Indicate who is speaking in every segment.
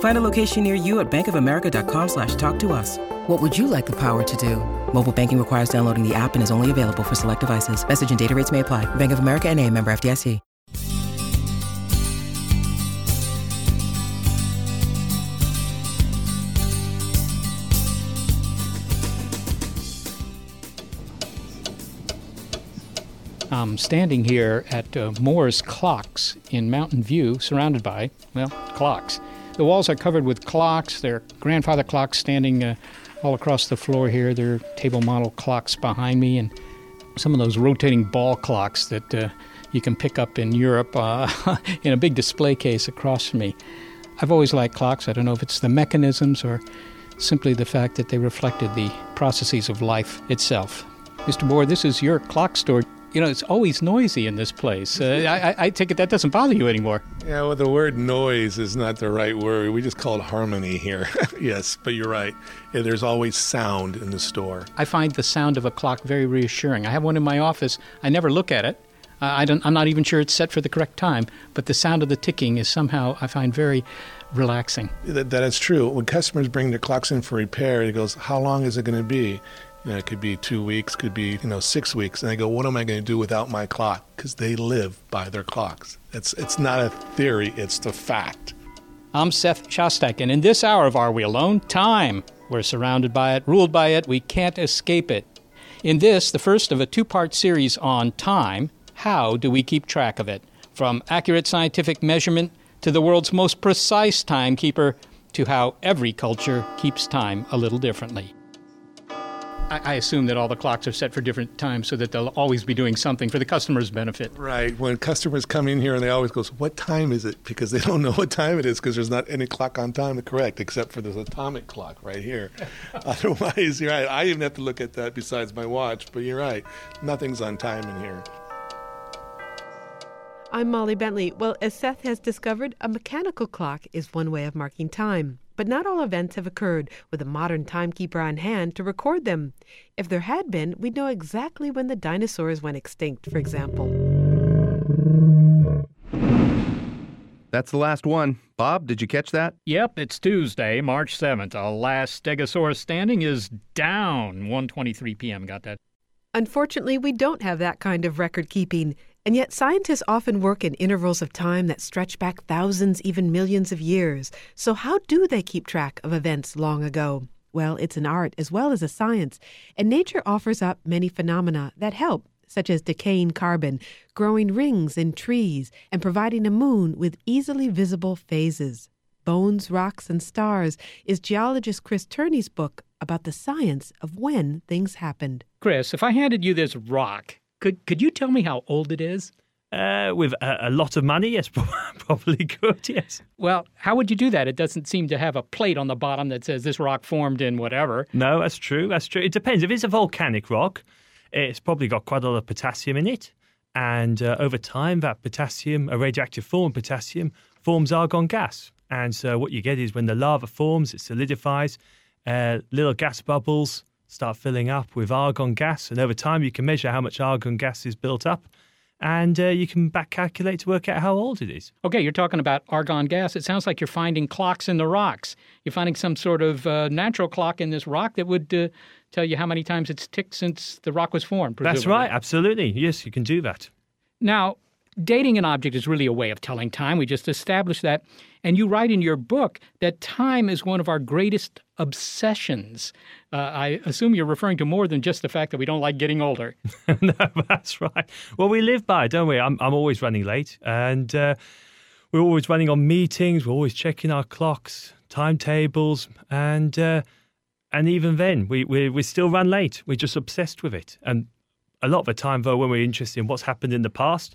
Speaker 1: Find a location near you at bankofamerica.com slash talk to us. What would you like the power to do? Mobile banking requires downloading the app and is only available for select devices. Message and data rates may apply. Bank of America and a member FDIC.
Speaker 2: I'm standing here at uh, Mohr's Clocks in Mountain View, surrounded by, well, clocks. The walls are covered with clocks. They're grandfather clocks standing uh, all across the floor here. There are table model clocks behind me, and some of those rotating ball clocks that uh, you can pick up in Europe uh, in a big display case across from me. I've always liked clocks. I don't know if it's the mechanisms or simply the fact that they reflected the processes of life itself. Mr. Mohr, this is your clock store you know, it's always noisy in this place. Uh, I, I, take it that doesn't bother you anymore.
Speaker 3: Yeah, well, the word noise is not the right word. We just call it harmony here. yes, but you're right. Yeah, there's always sound in the store.
Speaker 2: I find the sound of a clock very reassuring. I have one in my office. I never look at it. Uh, I don't, I'm not even sure it's set for the correct time, but the sound of the ticking is somehow, I find, very relaxing.
Speaker 3: That, that is true. When customers bring their clocks in for repair, it goes, How long is it going to be? It could be two weeks, could be you know six weeks, and they go, "What am I going to do without my clock?" Because they live by their clocks. It's it's not a theory; it's the fact.
Speaker 2: I'm Seth Shostak, and in this hour of Are We Alone? Time. We're surrounded by it, ruled by it. We can't escape it. In this, the first of a two-part series on time, how do we keep track of it? From accurate scientific measurement to the world's most precise timekeeper to how every culture keeps time a little differently. I, assume that all the clocks are set for different times so that they'll always be doing something for the customer's benefit.
Speaker 3: Right. When customers come in here and they always go, "What time is it?" Because they don't know what time it is because there's not any clock on time to correct except for this atomic clock right here. Otherwise, you're right. I even have to look at that besides my watch. But you're right. Nothing's on time in here.
Speaker 4: I'm Molly Bentley. Well, as Seth has discovered, a mechanical clock is one way of marking time. But not all events have occurred with a modern timekeeper on hand to record them. If there had been, we'd know exactly when the dinosaurs went extinct, for example.
Speaker 5: That's the last one. Bob, did you catch that?
Speaker 6: Yep, it's Tuesday, March 7th. Our last Stegosaurus standing is down 1:23 p.m. Got that?
Speaker 4: Unfortunately, we don't have that kind of record keeping. And yet, scientists often work in intervals of time that stretch back thousands, even millions of years. So, how do they keep track of events long ago? Well, it's an art as well as a science, and nature offers up many phenomena that help, such as decaying carbon, growing rings in trees, and providing a moon with easily visible phases. Bones, Rocks, and Stars is geologist Chris Turney's book about the science of when things happened.
Speaker 2: Chris, if I handed you this rock could could you tell me how old it is?
Speaker 7: Uh, with a, a, lot of money, yes, probably could, yes.
Speaker 2: Well, how would you do that? It doesn't seem to have a plate on the bottom that says this rock formed in whatever.
Speaker 7: No, that's true. That's true. It depends. If it's a volcanic rock, it's probably got quite a lot of potassium in it. And uh, over time, that potassium, a radioactive form of potassium, forms argon gas. And so what you get is when the lava forms, it solidifies, uh, little gas bubbles start filling up with argon gas. And over time, you can measure how much argon gas is built up. And uh, you can back calculate to work out how old it is.
Speaker 2: Okay, you're talking about argon gas. It sounds like you're finding clocks in the rocks. You're finding some sort of uh, natural clock in this rock that would uh, tell you how many times it's ticked since the rock was formed.
Speaker 7: Presumably. That's right, absolutely. Yes, you can do that.
Speaker 2: Now, dating an object is really a way of telling time. We just established that. And you write in your book that time is one of our greatest obsessions. Uh, I assume you're referring to more than just the fact that we don't like getting older.
Speaker 7: no, that's right. Well, we live by it, don't we? I'm, I'm always running late, and uh, we're always running on meetings. We're always checking our clocks, timetables, and uh, and even then, we, we we still run late. We're just obsessed with it. And a lot of the time, though, when we're interested in what's happened in the past,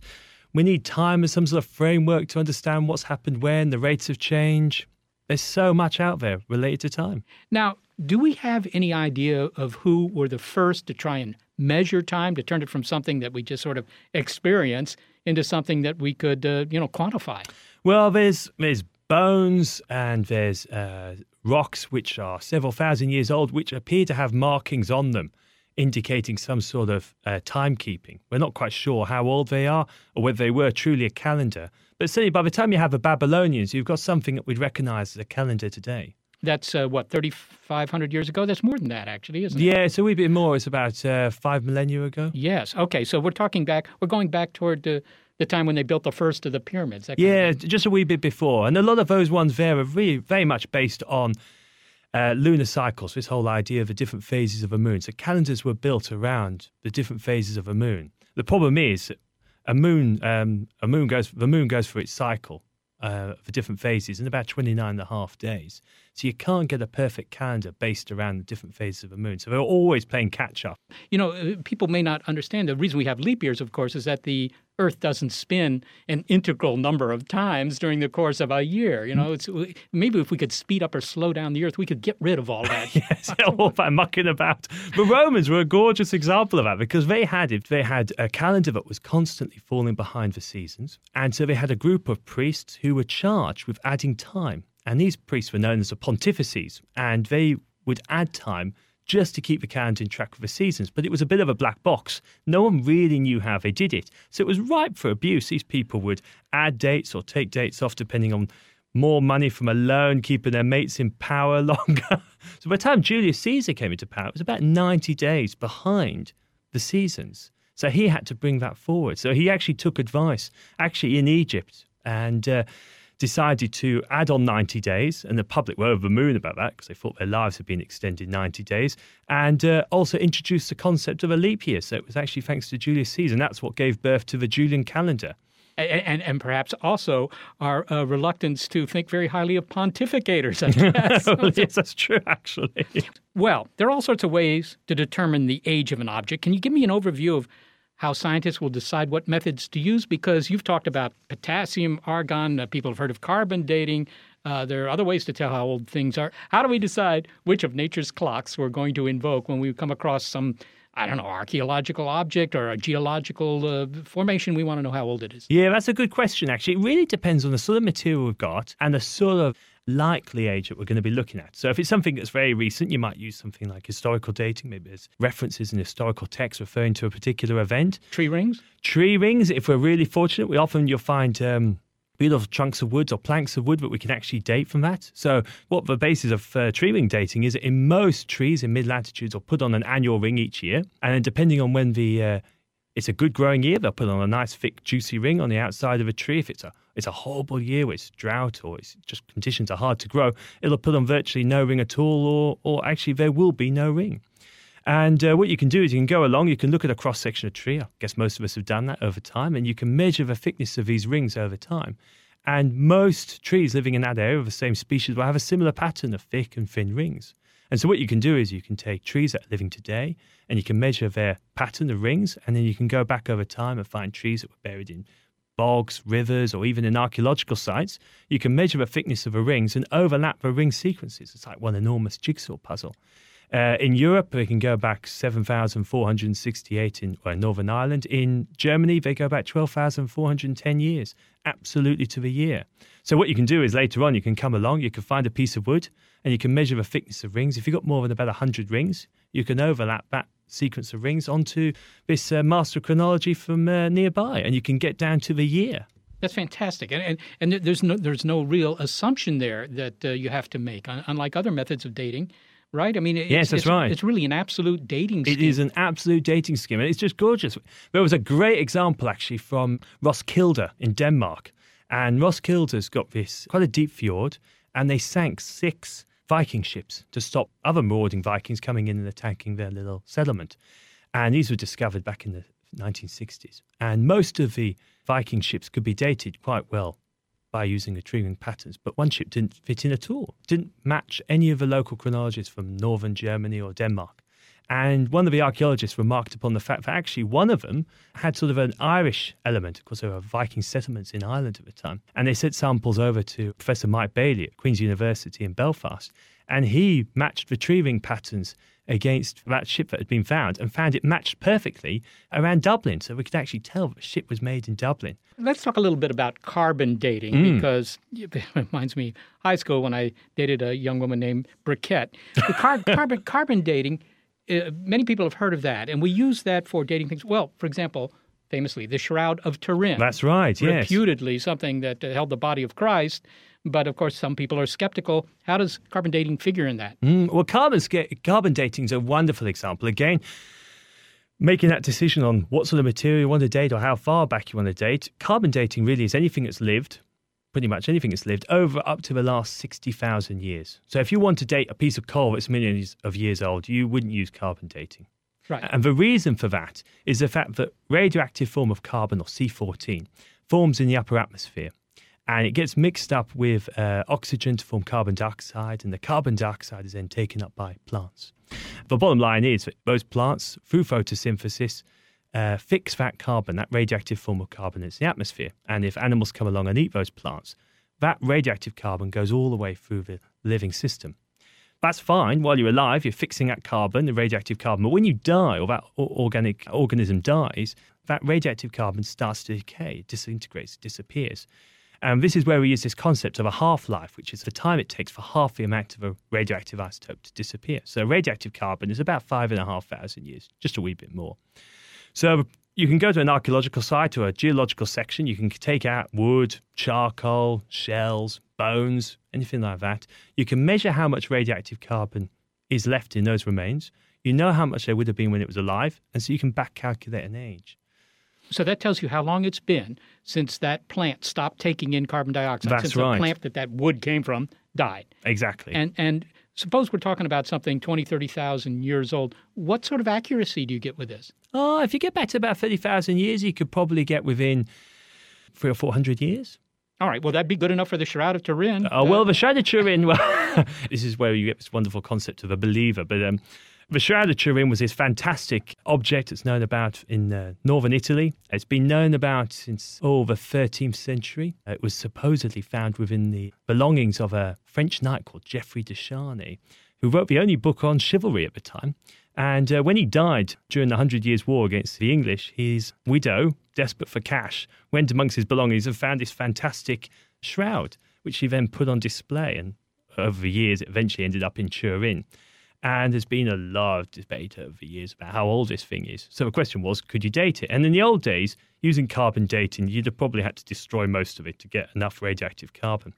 Speaker 7: we need time as some sort of framework to understand what's happened when, the rates of change. There's so much out there related to time.
Speaker 2: Now, do we have any idea of who were the first to try and measure time to turn it from something that we just sort of experience into something that we could, uh, you know, quantify?
Speaker 7: Well, there's there's bones and there's uh, rocks which are several thousand years old, which appear to have markings on them indicating some sort of uh, timekeeping. We're not quite sure how old they are or whether they were truly a calendar. But certainly, by the time you have the Babylonians, you've got something that we'd recognize as a calendar today.
Speaker 2: That's uh, what, 3,500 years ago? That's more than that, actually, isn't it?
Speaker 7: Yeah, it's a wee bit more. It's about uh, five millennia ago.
Speaker 2: Yes. Okay. So we're talking back, we're going back toward the, the time when they built the first of the pyramids.
Speaker 7: yeah, just a wee bit before. And a lot of those ones there are really very much based on uh, lunar cycles, this whole idea of the different phases of a moon. So calendars were built around the different phases of a moon. The problem is a moon, um, a moon goes, the moon goes through its cycle uh, for different phases in about 29 and a half days. So you can't get a perfect calendar based around the different phases of the moon. So they're always playing catch up.
Speaker 2: You know, uh, people may not understand the reason we have leap years, of course, is that the Earth doesn't spin an integral number of times during the course of a year. You know, it's maybe if we could speed up or slow down the Earth, we could get rid of all that.
Speaker 7: yes, all that mucking about. The Romans were a gorgeous example of that because they had it. They had a calendar that was constantly falling behind the seasons, and so they had a group of priests who were charged with adding time and these priests were known as the pontifices, and they would add time just to keep the calendar in track with the seasons. But it was a bit of a black box. No one really knew how they did it. So it was ripe for abuse. These people would add dates or take dates off depending on more money from a loan, keeping their mates in power longer. so by the time Julius Caesar came into power, it was about 90 days behind the seasons. So he had to bring that forward. So he actually took advice, actually in Egypt. And uh, decided to add on 90 days, and the public were over the moon about that because they thought their lives had been extended 90 days, and uh, also introduced the concept of a leap year. So it was actually thanks to Julius Caesar, and that's what gave birth to the Julian calendar.
Speaker 2: And, and, and, perhaps also our uh, reluctance to think very highly of pontificators. I guess.
Speaker 7: well, yes, that's true, actually.
Speaker 2: Well, there are all sorts of ways to determine the age of an object. Can you give me an overview of how scientists will decide what methods to use because you've talked about potassium, argon, uh, people have heard of carbon dating. Uh, there are other ways to tell how old things are. How do we decide which of nature's clocks we're going to invoke when we come across some, I don't know, archaeological object or a geological uh, formation? We want to know how old it is.
Speaker 7: Yeah, that's a good question, actually. It really depends on the sort of material we've got and the sort of likely age that we're going to be looking at. So if it's something that's very recent, you might use something like historical dating. Maybe there's references in historical texts referring to a particular event.
Speaker 2: Tree rings?
Speaker 7: Tree rings, if we're really fortunate, we often you'll find um, beautiful chunks of wood or planks of wood that we can actually date from that. So, what the basis of uh, tree ring dating is in most trees in mid latitudes are put on an annual ring each year, and then depending on when the uh, it's a good growing year, they'll put on a nice thick juicy ring on the outside of a tree. If it's a it's a horrible year, it's drought or it's just conditions are hard to grow, it'll put on virtually no ring at all, or, or actually there will be no ring. And uh, what you can do is you can go along, you can look at a cross section of tree. I guess most of us have done that over time, and you can measure the thickness of these rings over time. And most trees living in that area of the same species will have a similar pattern of thick and thin rings. And so what you can do is you can take trees that are living today and you can measure their pattern of rings, and then you can go back over time and find trees that were buried in bogs, rivers, or even in archaeological sites, you can measure the thickness of the rings and overlap the ring sequences. It's like one enormous jigsaw puzzle. Uh, in Europe, they can go back 7,468 in well, Northern Ireland. In Germany, they go back 12,410 years, absolutely to the year. So, what you can do is later on, you can come along, you can find a piece of wood, and you can measure the thickness of rings. If you've got more than about 100 rings, you can overlap that sequence of rings onto this uh, master chronology from uh, nearby, and you can get down to the year.
Speaker 2: That's fantastic, and and, and there's no there's no real assumption there that uh, you have to make. Unlike other methods of dating, right? I mean, it's,
Speaker 7: Yes, that's
Speaker 2: it's,
Speaker 7: right.
Speaker 2: It's really an absolute dating scheme.
Speaker 7: It is an absolute dating scheme, and it's just gorgeous. There was a great example actually from Roskilde in Denmark, and Roskilde's got this quite a deep fjord, and they sank six Viking ships to stop other marauding Vikings coming in and attacking their little settlement. And these were discovered back in the 1960s, and most of the Viking ships could be dated quite well by using tree ring patterns, but one ship didn't fit in at all, didn't match any of the local chronologies from northern Germany or Denmark. And one of the archaeologists remarked upon the fact that actually one of them had sort of an Irish element. Of course, there were Viking settlements in Ireland at the time. And they sent samples over to Professor Mike Baillie at Queen's University in Belfast. And he matched tree ring patterns against that ship that had been found and found it matched perfectly around Dublin. So we could actually tell the ship was made in Dublin.
Speaker 2: Let's talk a little bit about carbon dating
Speaker 7: Mm.
Speaker 2: because it reminds me of high school when I dated a young woman named Briquette. The car- carbon carbon dating, uh, many people have heard of that, and we use that for dating things. Well, for example, famously, the Shroud of Turin.
Speaker 7: That's right, yes.
Speaker 2: Reputedly something that uh, held the body of Christ, but of course, some people are skeptical. How does carbon dating figure in that?
Speaker 7: Mm, well, carbon, carbon dating is a wonderful example. Again, making that decision on what sort of material you want to date or how far back you want to date. Carbon dating really is anything that's lived, pretty much anything that's lived, over up to the last 60,000 years. So if you want to date a piece of coal that's millions of years old, you wouldn't use carbon dating.
Speaker 2: Right.
Speaker 7: And the reason for that is the fact that radioactive form of carbon, or C14, forms in the upper atmosphere. And it gets mixed up with uh, oxygen to form carbon dioxide, and the carbon dioxide is then taken up by plants. The bottom line is that those plants, through photosynthesis, uh, fix that carbon, that radioactive form of carbon that's in the atmosphere. And if animals come along and eat those plants, that radioactive carbon goes all the way through the living system. That's fine while you're alive, you're fixing that carbon, the radioactive carbon. But when you die or that organic organism dies, that radioactive carbon starts to decay, disintegrates, disappears. And this is where we use this concept of a half life, which is the time it takes for half the amount of a radioactive isotope to disappear. So radioactive carbon is about five and a half thousand years, just a wee bit more. So you can go to an archaeological site or a geological section. You can take out wood, charcoal, shells, bones, anything like that. You can measure how much radioactive carbon is left in those remains. You know how much there would have been when it was alive, and so you can back calculate an age.
Speaker 2: So that tells you how long it's been since that plant stopped taking in carbon dioxide.
Speaker 7: That's
Speaker 2: since
Speaker 7: right.
Speaker 2: the plant that that wood came from died.
Speaker 7: Exactly.
Speaker 2: And and suppose we're talking about something 20, 30,000 years old. What sort of accuracy do you get with this?
Speaker 7: Oh, if you get back to about 30,000 years, you could probably get within three or 400 years.
Speaker 2: All right, well, that'd be good enough for the Shroud of Turin.
Speaker 7: Oh, well, uh, the Shroud of Turin, well, this is where you get this wonderful concept of a believer. But um, the Shroud of Turin was this fantastic object that's known about in uh, northern Italy. It's been known about since oh, the 13th century. It was supposedly found within the belongings of a French knight called Geoffrey de Charny, who wrote the only book on chivalry at the time. And uh, when he died during the Hundred Years' War against the English, his widow, desperate for cash, went amongst his belongings and found this fantastic shroud, which she then put on display. And over the years, it eventually ended up in Turin. And there's been a lot of debate over the years about how old this thing is. So the question was, could you date it? And in the old days, using carbon dating, you'd have probably had to destroy most of it to get enough radioactive carbon.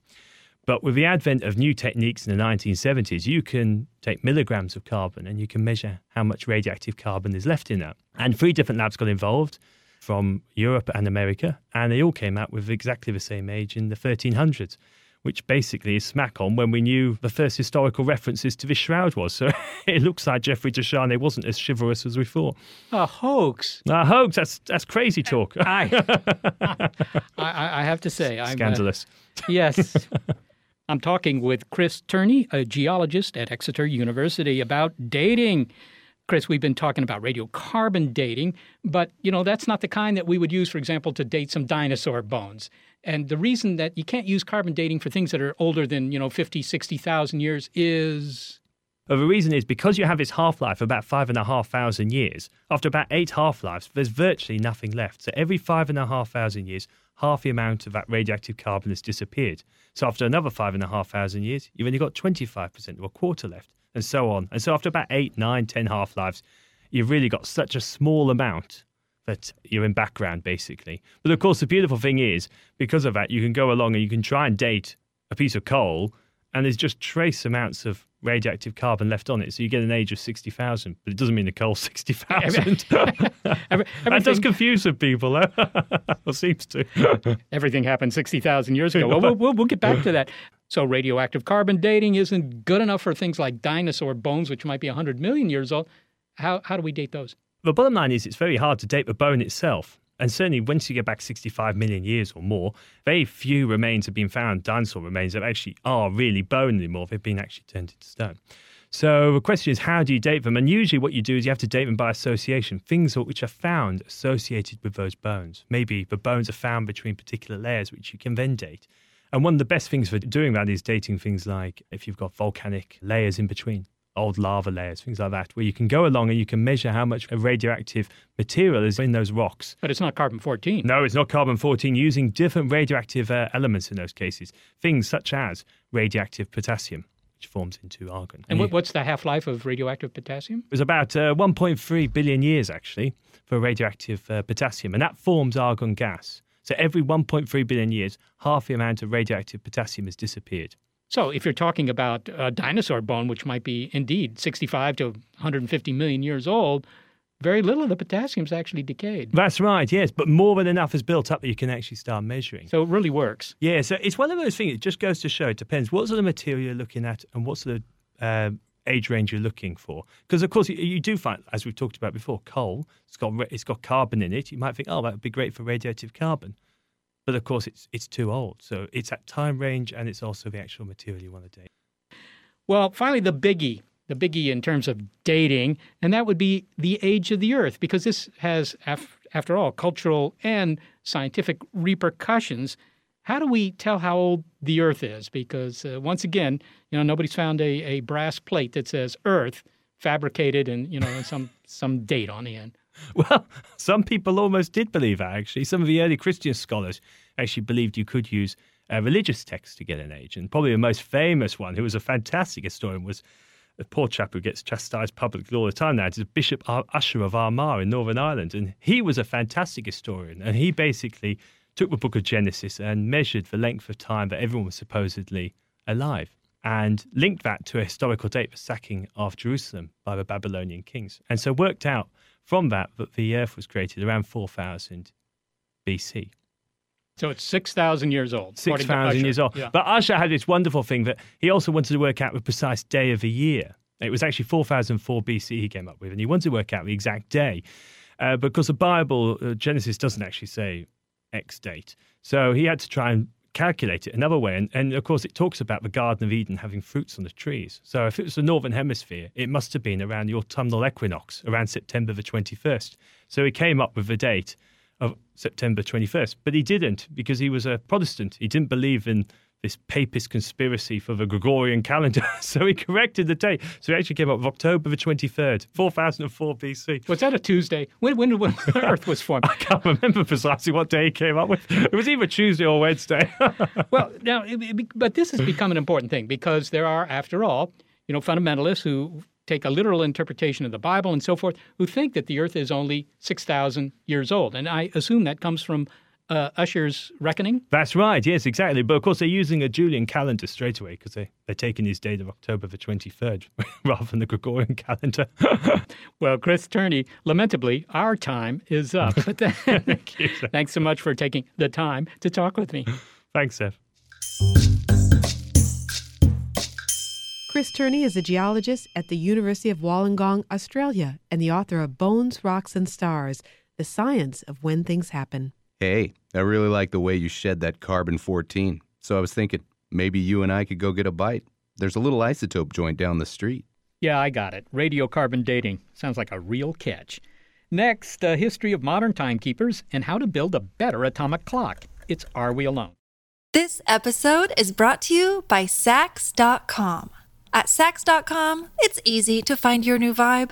Speaker 7: But with the advent of new techniques in the 1970s, you can take milligrams of carbon and you can measure how much radioactive carbon is left in that. And three different labs got involved from Europe and America, and they all came out with exactly the same age in the 1300s, which basically is smack on when we knew the first historical references to this shroud was. So it looks like Geoffrey de Charny wasn't as chivalrous as we thought.
Speaker 2: A hoax.
Speaker 7: A hoax, that's, that's crazy talk.
Speaker 2: I, I, I have to say, I'm, uh,
Speaker 7: Scandalous.
Speaker 2: yes. I'm talking with Chris Turney, a geologist at Exeter University, about dating. Chris, we've been talking about radiocarbon dating, but you know that's not the kind that we would use, for example, to date some dinosaur bones. And the reason that you can't use carbon dating for things that are older than you know 50, 60,000 years is
Speaker 7: Well, the reason is because you have this half life of about five and a half thousand years, after about eight half lives, there's virtually nothing left. So every five and a half thousand years, half the amount of that radioactive carbon has disappeared. So after another five and a half thousand years, you've only got 25% or a quarter left, and so on. And so after about eight, nine, ten half lives, you've really got such a small amount that you're in background basically. But of course, the beautiful thing is, because of that, you can go along and you can try and date a piece of coal, and there's just trace amounts of radioactive carbon left on it. So you get an age of 60,000, but it doesn't mean the coal's 60,000. that does confuse some people, or seems to.
Speaker 2: Everything happened 60,000 years ago. Well, well, we'll, we'll get back to that. So radioactive carbon dating isn't good enough for things like dinosaur bones, which might be 100 million years old. How, how do we date those?
Speaker 7: The bottom line is it's very hard to date the bone itself. And certainly, once you get back 65 million years or more, very few remains have been found, dinosaur remains, that actually are really bone anymore. They've been actually turned into stone. So the question is, how do you date them? And usually, what you do is you have to date them by association, things which are found associated with those bones. Maybe the bones are found between particular layers, which you can then date. And one of the best things for doing that is dating things like if you've got volcanic layers in between old lava layers, things like that, where you can go along and you can measure how much radioactive material is in those rocks.
Speaker 2: But it's not carbon 14.
Speaker 7: No, it's not carbon 14, using different radioactive uh, elements in those cases, things such as radioactive potassium. Which forms into argon.
Speaker 2: And, and what's the half life of radioactive potassium?
Speaker 7: It's about uh, 1.3 billion years, actually, for radioactive uh, potassium. And that forms argon gas. So every 1.3 billion years, half the amount of radioactive potassium has disappeared.
Speaker 2: So, if you're talking about a dinosaur bone, which might be indeed 65 to 150 million years old, very little of the potassium's actually decayed.
Speaker 7: That's right, yes, but more than enough has built up that you can actually start measuring.
Speaker 2: So it really works.
Speaker 7: Yeah, so it's one of those things. It just goes to show it depends what sort of material you're looking at and what sort of uh, age range you're looking for. Because of course you, you, do find, as we've talked about before, coal. It's got it's got carbon in it. You might think, oh, that would be great for radioactive carbon. But of course, it's it's too old. So it's at time range, and it's also the actual material you want to date.
Speaker 2: Well, finally, the biggie, the biggie in terms of dating, and that would be the age of the Earth, because this has, after all, cultural and scientific repercussions. How do we tell how old the Earth is? Because uh, once again, you know, nobody's found a, a brass plate that says Earth fabricated and you know some some date on the end.
Speaker 7: Well, some people almost did believe that, actually. Some of the early Christian scholars actually believed you could use a religious text to get an age. And probably the most famous one, who was a fantastic historian, was a poor chap who gets chastised publicly all the time now, is Bishop Ussher of Armagh in Northern Ireland. And he was a fantastic historian. And he basically took the book of Genesis and measured the length of time that everyone was supposedly alive and linked that to a historical date, for sacking of Jerusalem by the Babylonian kings. And so worked out from that that the earth was created around 4000 BC.
Speaker 2: So it's 6,000 years old.
Speaker 7: 6,000 years old. Yeah. But Ussher had this wonderful thing that he also wanted to work out the precise day of the year. It was actually 4004 BC he came up with, and he wanted to work out the exact day. Uh, because the Bible, uh, Genesis, doesn't actually say X date. So he had to try and calculate it another way. And, and of course, it talks about the Garden of Eden having fruits on the trees. So if it was the Northern Hemisphere, it must have been around the autumnal equinox, around September the 21st. So he came up with the date of September 21st. But he didn't because he was a Protestant. He didn't believe in this papist conspiracy for the Gregorian calendar. so he corrected the date. So he actually came up with October the 23rd, 4004 BC.
Speaker 2: Was that a Tuesday? When, when, when Earth was formed?
Speaker 7: I can't remember precisely what day he came up with. It was either Tuesday or Wednesday.
Speaker 2: well, now, but this has become an important thing because there are, after all, you know, fundamentalists who take a literal interpretation of the Bible and so forth, who think that the Earth is only 6,000 years old. And I assume that comes from uh, Ussher's reckoning?
Speaker 7: That's right, yes, exactly. But of course, they're using a Julian calendar straight away because they, they're taking his date of October the 23rd rather than the Gregorian calendar.
Speaker 2: well, Chris Turney, lamentably, our time is up. But then, Thank you, thanks so much for taking the time to talk with me.
Speaker 7: Thanks, Seth.
Speaker 4: Chris Turney is a geologist at the University of Wollongong, Australia, and the author of Bones, Rocks, and Stars The Science of When Things Happen.
Speaker 5: Hey, I really like the way you shed that carbon 14. So I was thinking maybe you and I could go get a bite. There's a little isotope joint down the street.
Speaker 2: Yeah, I got it. Radiocarbon dating. Sounds like a real catch. Next, a history of modern timekeepers and how to build a better atomic clock. It's Are We Alone?
Speaker 8: This episode is brought to you by Saks.com. At Saks.com, it's easy to find your new vibe.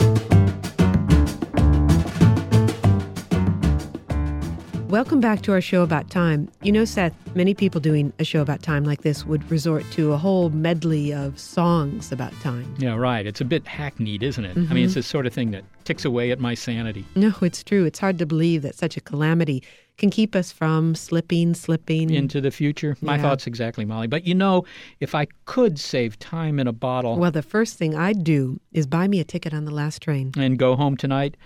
Speaker 4: Welcome back to our show about time. You know, Seth, many people doing a show about time like this would resort to a whole medley of songs about time.
Speaker 2: Yeah, right. It's a bit hackneyed, isn't it? I mean, it's the sort of thing that ticks away at my sanity.
Speaker 4: No, it's true. It's hard to believe that such a calamity can keep us from slipping, slipping.
Speaker 2: Into the future. My
Speaker 4: Yeah.
Speaker 2: thoughts exactly, Molly. But you know, if I could save time in a bottle
Speaker 4: well, the first thing I'd do is buy me a ticket on the last train.
Speaker 2: and go home tonight,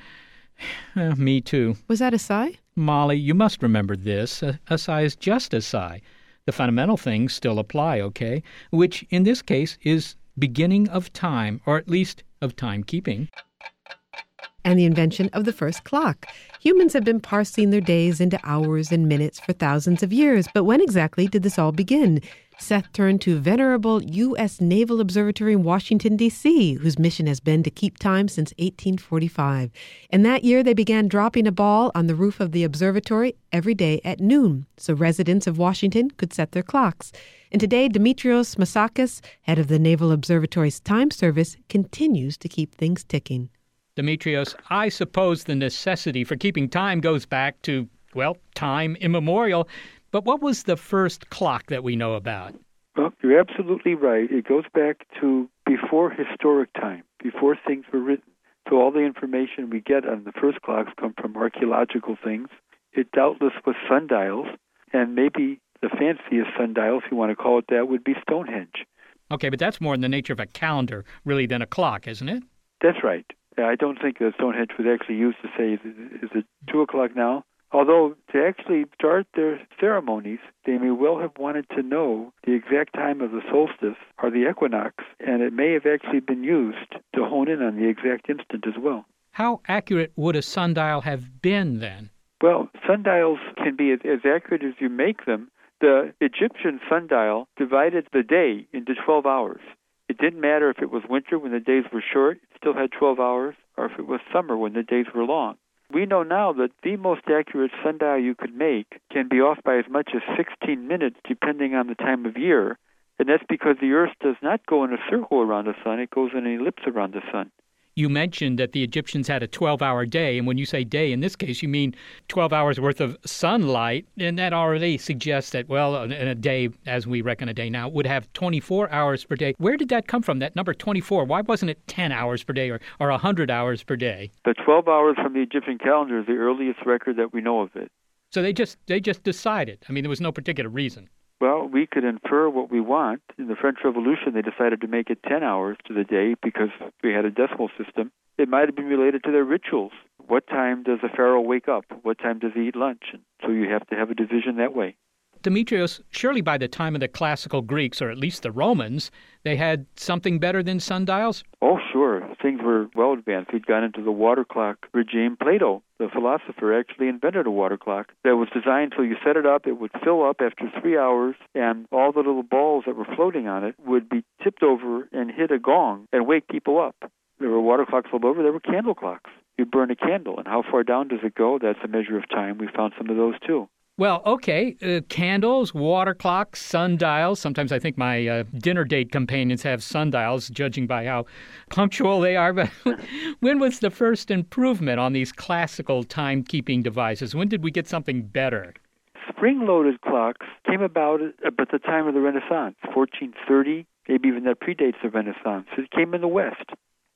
Speaker 2: eh, me too.
Speaker 4: Was that a sigh?
Speaker 2: Molly, you must remember this. A, a sigh is just a sigh. The fundamental things still apply, okay? Which, in this case, is beginning of time, or at least of timekeeping.
Speaker 4: And the invention of the first clock. Humans have been parsing their days into hours and minutes for thousands of years, but when exactly did this all begin? Seth turned to venerable U.S. Naval Observatory in Washington, D.C., whose mission has been to keep time since 1845. And that year, they began dropping a ball on the roof of the observatory every day at noon, so residents of Washington could set their clocks. And today, Demetrios Matsakis, head of the Naval Observatory's time service, continues to keep things ticking.
Speaker 2: Demetrios, I suppose the necessity for keeping time goes back to, well, time immemorial. But what was the first clock that we know about?
Speaker 9: Well, you're absolutely right. It goes back to before historic time, before things were written. So all the information we get on the first clocks come from archaeological things. It doubtless was sundials, and maybe the fanciest sundial, if you want to call it that, would be Stonehenge.
Speaker 2: Okay, but that's more in the nature of a calendar, really, than a clock, isn't it?
Speaker 9: That's right. I don't think that Stonehenge was actually used to say, is it two o'clock now? Although to actually start their ceremonies, they may well have wanted to know the exact time of the solstice or the equinox, and it may have actually been used to hone in on the exact instant as well.
Speaker 2: How accurate would a sundial have been then?
Speaker 9: Well, sundials can be as, as accurate as you make them. The Egyptian sundial divided the day into 12 hours. It didn't matter if it was winter when the days were short, still had 12 hours, or if it was summer when the days were long. We know now that the most accurate sundial you could make can be off by as much as 16 minutes depending on the time of year, and that's because the Earth does not go in a circle around the sun, it goes in an ellipse around the sun.
Speaker 2: You mentioned that the Egyptians had a 12 hour day, and when you say day in this case, you mean 12 hours worth of sunlight, and that already suggests that, well, in a day, as we reckon a day now, would have 24 hours per day. Where did that come from, that number 24? Why wasn't it 10 hours per day or, or 100 hours per day?
Speaker 9: The 12 hours from the Egyptian calendar is the earliest record that we know of it.
Speaker 2: So they just they just decided. I mean, there was no particular reason.
Speaker 9: Well, we could infer what we want. In the French Revolution, they decided to make it 10 hours to the day because we had a decimal system. It might have been related to their rituals. What time does a pharaoh wake up? What time does he eat lunch? And so you have to have a division that way.
Speaker 2: Demetrios, surely by the time of the classical Greeks, or at least the Romans, they had something better than sundials?
Speaker 9: Oh, sure. Things were well advanced. We'd gone into the water clock regime. Plato, the philosopher, actually invented a water clock that was designed so you set it up, it would fill up after three hours, and all the little balls that were floating on it would be tipped over and hit a gong and wake people up. There were water clocks all over. There were candle clocks. You burn a candle, and how far down does it go? That's a measure of time. We found some of those too.
Speaker 2: Well, okay, uh, candles, water clocks, sundials. Sometimes I think my uh, dinner date companions have sundials, judging by how punctual they are. But when was the first improvement on these classical timekeeping devices? When did we get something better?
Speaker 9: Spring-loaded clocks came about at the time of the Renaissance, 1430. Maybe even that predates the Renaissance. It came in the West.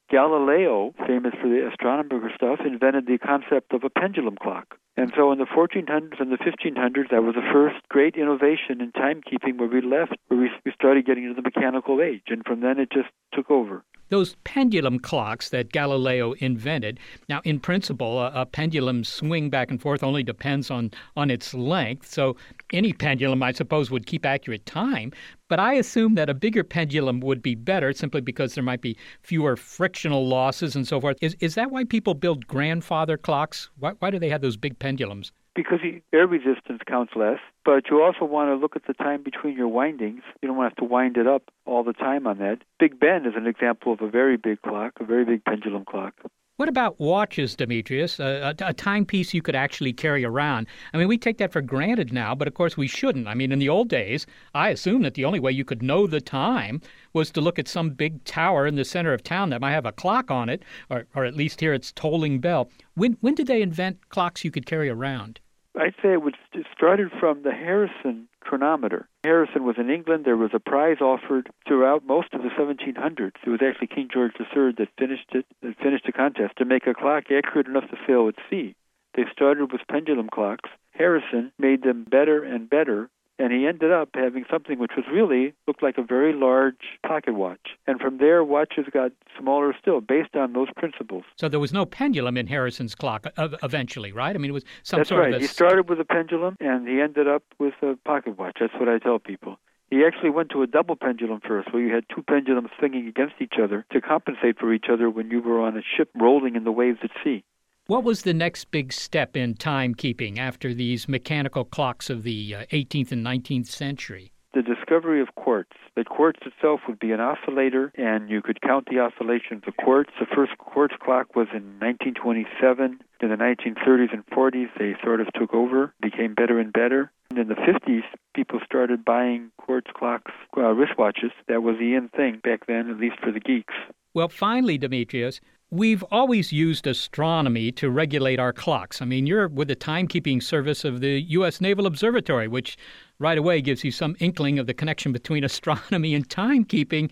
Speaker 9: Galileo, famous for the astronomical stuff, invented the concept of a pendulum clock. And so in the 1400s and the 1500s, that was the first great innovation in timekeeping where we left, where we started getting into the mechanical age. And from then it just took over.
Speaker 2: Those pendulum clocks that Galileo invented. Now, in principle, a, a pendulum swing back and forth only depends on, on its length. So any pendulum, I suppose, would keep accurate time. But I assume that a bigger pendulum would be better simply because there might be fewer frictional losses and so forth. Is, is that why people build grandfather clocks? Why, why do they have those big pendulums?
Speaker 9: Because air resistance counts less, but you also want to look at the time between your windings. You don't want to have to wind it up all the time on that. Big Ben is an example of a very big clock, a very big pendulum clock.
Speaker 2: What about watches, Demetrios? A, a, a, timepiece you could actually carry around. I mean, we take that for granted now, but of course we shouldn't. I mean, in the old days, I assume that the only way you could know the time was to look at some big tower in the center of town that might have a clock on it, or, or at least hear its tolling bell. When, when did they invent clocks you could carry around?
Speaker 9: I'd say it, was, it started from the Harrison chronometer. Harrison was in England. There was a prize offered throughout most of the 1700s. It was actually King George III that finished it, that finished the contest to make a clock accurate enough to sail at sea. They started with pendulum clocks. Harrison made them better and better and he ended up having something which was really looked like a very large pocket watch. And from there, watches got smaller still, based on those principles.
Speaker 2: So there was no pendulum in Harrison's clock uh, eventually, right? I mean, it was some
Speaker 9: That's
Speaker 2: sort
Speaker 9: right.
Speaker 2: of a
Speaker 9: He started with a pendulum, and he ended up with a pocket watch. That's what I tell people. He actually went to a double pendulum first, where you had two pendulums swinging against each other to compensate for each other when you were on a ship rolling in the waves at sea.
Speaker 2: What was the next big step in timekeeping after these mechanical clocks of the uh, 18th and 19th century?
Speaker 9: The discovery of quartz. That quartz itself would be an oscillator, and you could count the oscillations of quartz. The first quartz clock was in 1927. In the 1930s and 40s, they sort of took over, became better and better. And in the 50s, people started buying quartz clocks, uh, wristwatches. That was the in thing back then, at least for the geeks.
Speaker 2: Well, finally, Demetrios, We've always used astronomy to regulate our clocks. I mean, you're with the timekeeping service of the U.S. Naval Observatory, which right away gives you some inkling of the connection between astronomy and timekeeping.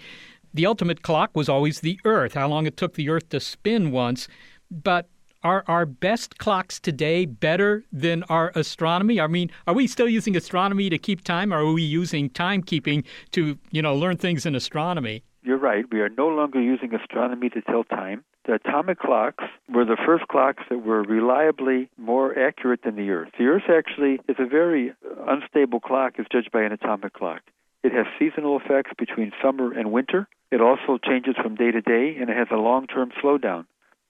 Speaker 2: The ultimate clock was always the Earth, how long it took the Earth to spin once. But are our best clocks today better than our astronomy? I mean, are we still using astronomy to keep time, or are we using timekeeping to, you know, learn things in astronomy?
Speaker 9: You're right. We are no longer using astronomy to tell time. The atomic clocks were the first clocks that were reliably more accurate than the Earth. The Earth actually is a very unstable clock as judged by an atomic clock. It has seasonal effects between summer and winter. It also changes from day to day, and it has a long term slowdown.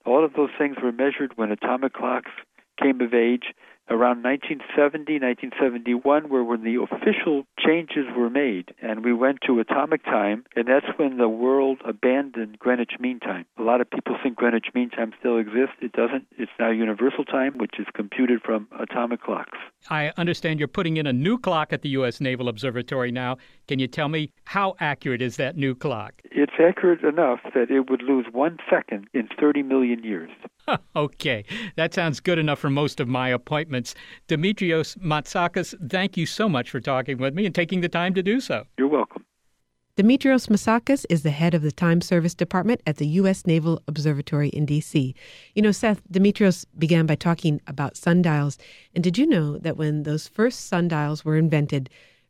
Speaker 9: All of those things were measured when atomic clocks came of age around 1970, 1971 were when the official changes were made, and we went to atomic time, and that's when the world abandoned Greenwich Mean Time. A lot of people think Greenwich Mean Time still exists. It doesn't. It's now Universal Time, which is computed from atomic clocks.
Speaker 2: I understand you're putting in a new clock at the U.S. Naval Observatory now. Can you tell me how accurate is that new clock?
Speaker 9: It's accurate enough that it would lose one second in 30 million years.
Speaker 2: okay, that sounds good enough for most of my appointments. Demetrios Matsakis, thank you so much for talking with me and taking the time to do so.
Speaker 9: You're welcome.
Speaker 4: Demetrios Matsakis is the head of the Time Service Department at the U.S. Naval Observatory in D.C. You know, Seth, Demetrios began by talking about sundials. And did you know that when those first sundials were invented,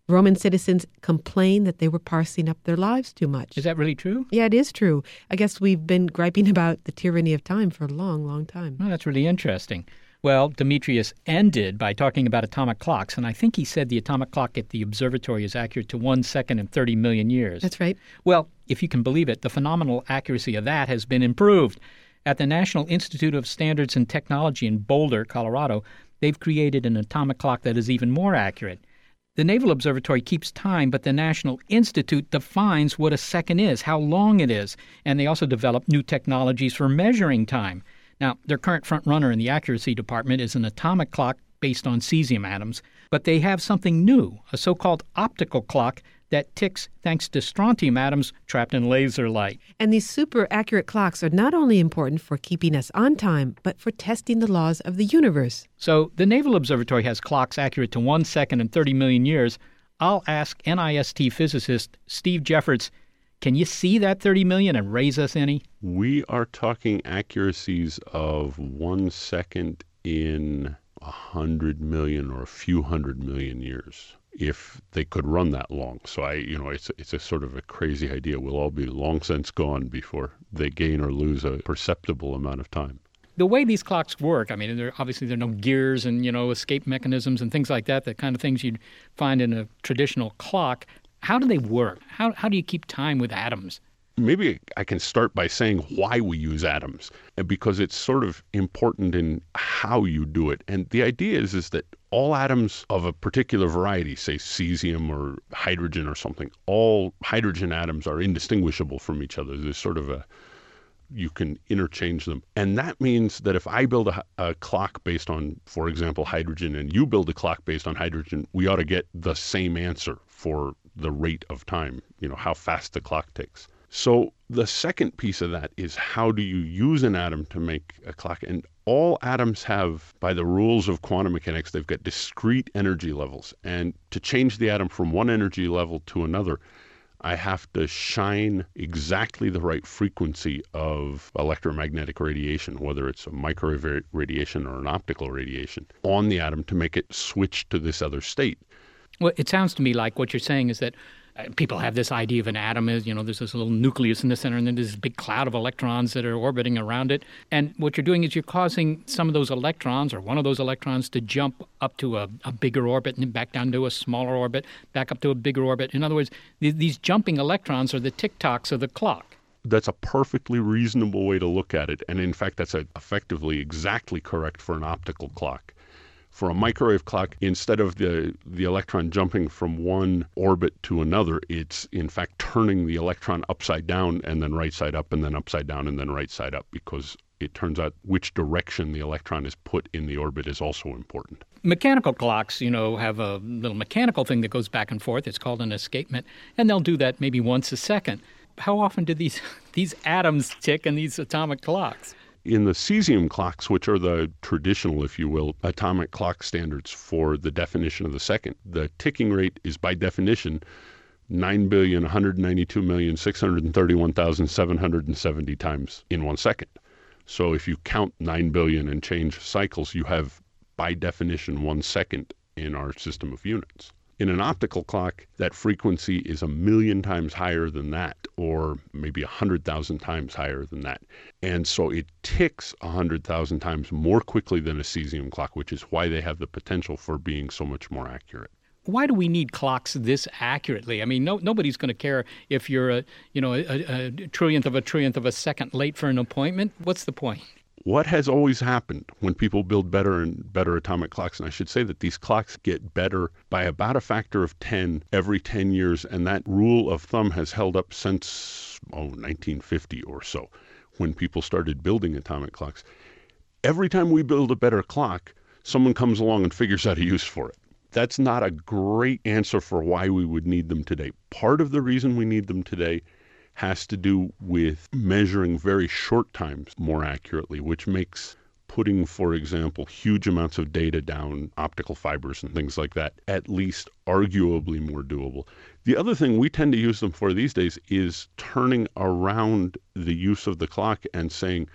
Speaker 4: Roman citizens complained that they were parsing up their lives too much?
Speaker 2: Is that really true?
Speaker 4: Yeah, it is true. I guess we've been griping about the tyranny of time for a long, long time.
Speaker 2: Well, that's really interesting. Well, Demetrios ended by talking about atomic clocks, and I think he said the atomic clock at the observatory is accurate to one second in 30 million years.
Speaker 4: That's right.
Speaker 2: Well, if you can believe it, the phenomenal accuracy of that has been improved. At the National Institute of Standards and Technology in Boulder, Colorado, they've created an atomic clock that is even more accurate. The Naval Observatory keeps time, but the National Institute defines what a second is, how long it is, and they also develop new technologies for measuring time. Now, their current front runner in the accuracy department is an atomic clock based on cesium atoms, but they have something new, a so called optical clock that ticks thanks to strontium atoms trapped in laser light.
Speaker 4: And these super accurate clocks are not only important for keeping us on time, but for testing the laws of the universe.
Speaker 2: So, the Naval Observatory has clocks accurate to one second in 30 million years. I'll ask NIST physicist Steve Jefferts can you see that 30 million and raise us any?
Speaker 10: We are talking accuracies of one second in a hundred million or a few hundred million years if they could run that long. So I, you know, it's it's a sort of a crazy idea. We'll all be long since gone before they gain or lose a perceptible amount of time.
Speaker 2: The way these clocks work, I mean, there obviously there are no gears and you know escape mechanisms and things like that. The kind of things you'd find in a traditional clock. How do they work? How, how do you keep time with atoms?
Speaker 10: Maybe I can start by saying why we use atoms, because it's sort of important in how you do it. And the idea is, is that all atoms of a particular variety, say cesium or hydrogen or something, all hydrogen atoms are indistinguishable from each other. There's sort of a you can interchange them. And that means that if I build a, a, clock based on, for example, hydrogen, and you build a clock based on hydrogen, we ought to get the same answer for the rate of time, you know, how fast the clock ticks. So the second piece of that is how do you use an atom to make a clock? And all atoms have, by the rules of quantum mechanics, they've got discrete energy levels. And to change the atom from one energy level to another, I have to shine exactly the right frequency of electromagnetic radiation, whether it's a microwave radiation or an optical radiation, on the atom to make it switch to this other state.
Speaker 2: Well, it sounds to me like what you're saying is that people have this idea of an atom is, you know, there's this little nucleus in the center, and then there's this big cloud of electrons that are orbiting around it. And what you're doing is you're causing some of those electrons, or one of those electrons, to jump up to a, a bigger orbit and then back down to a smaller orbit, back up to a bigger orbit. In other words, th- these jumping electrons are the tick tocks of the clock.
Speaker 10: That's a perfectly reasonable way to look at it. And in fact, that's a, effectively exactly correct for an optical clock for a microwave clock, instead of the, the electron jumping from one orbit to another, it's in fact turning the electron upside down and then right side up and then upside down and then right side up because it turns out which direction the electron is put in the orbit is also important.
Speaker 2: Mechanical clocks, you know, have a little mechanical thing that goes back and forth. It's called an escapement, and they'll do that maybe once a second. How often do these these atoms tick in these atomic clocks?
Speaker 10: In the cesium clocks, which are the traditional, if you will, atomic clock standards for the definition of the second, the ticking rate is by definition 9,192,631,770 times in one second. So if you count 9 billion and change cycles, you have by definition one second in our system of units. In an optical clock, that frequency is a million times higher than that, or maybe a hundred thousand times higher than that. And so it ticks a hundred thousand times more quickly than a cesium clock, which is why they have the potential for being so much more accurate
Speaker 2: why do we need clocks this accurately? I mean, no, nobody's going to care if you're a you know a, a, trillionth of a trillionth of a second late for an appointment. What's the point?
Speaker 10: What has always happened when people build better and better atomic clocks, and I should say that these clocks get better by about a factor of 10 every 10 years, and that rule of thumb has held up since, oh, 1950 or so, when people started building atomic clocks. Every time we build a better clock, someone comes along and figures out a use for it. That's not a great answer for why we would need them today. Part of the reason we need them today has to do with measuring very short times more accurately, which makes putting, for example, huge amounts of data down optical fibers and things like that at least arguably more doable. The other thing we tend to use them for these days is turning around the use of the clock and saying,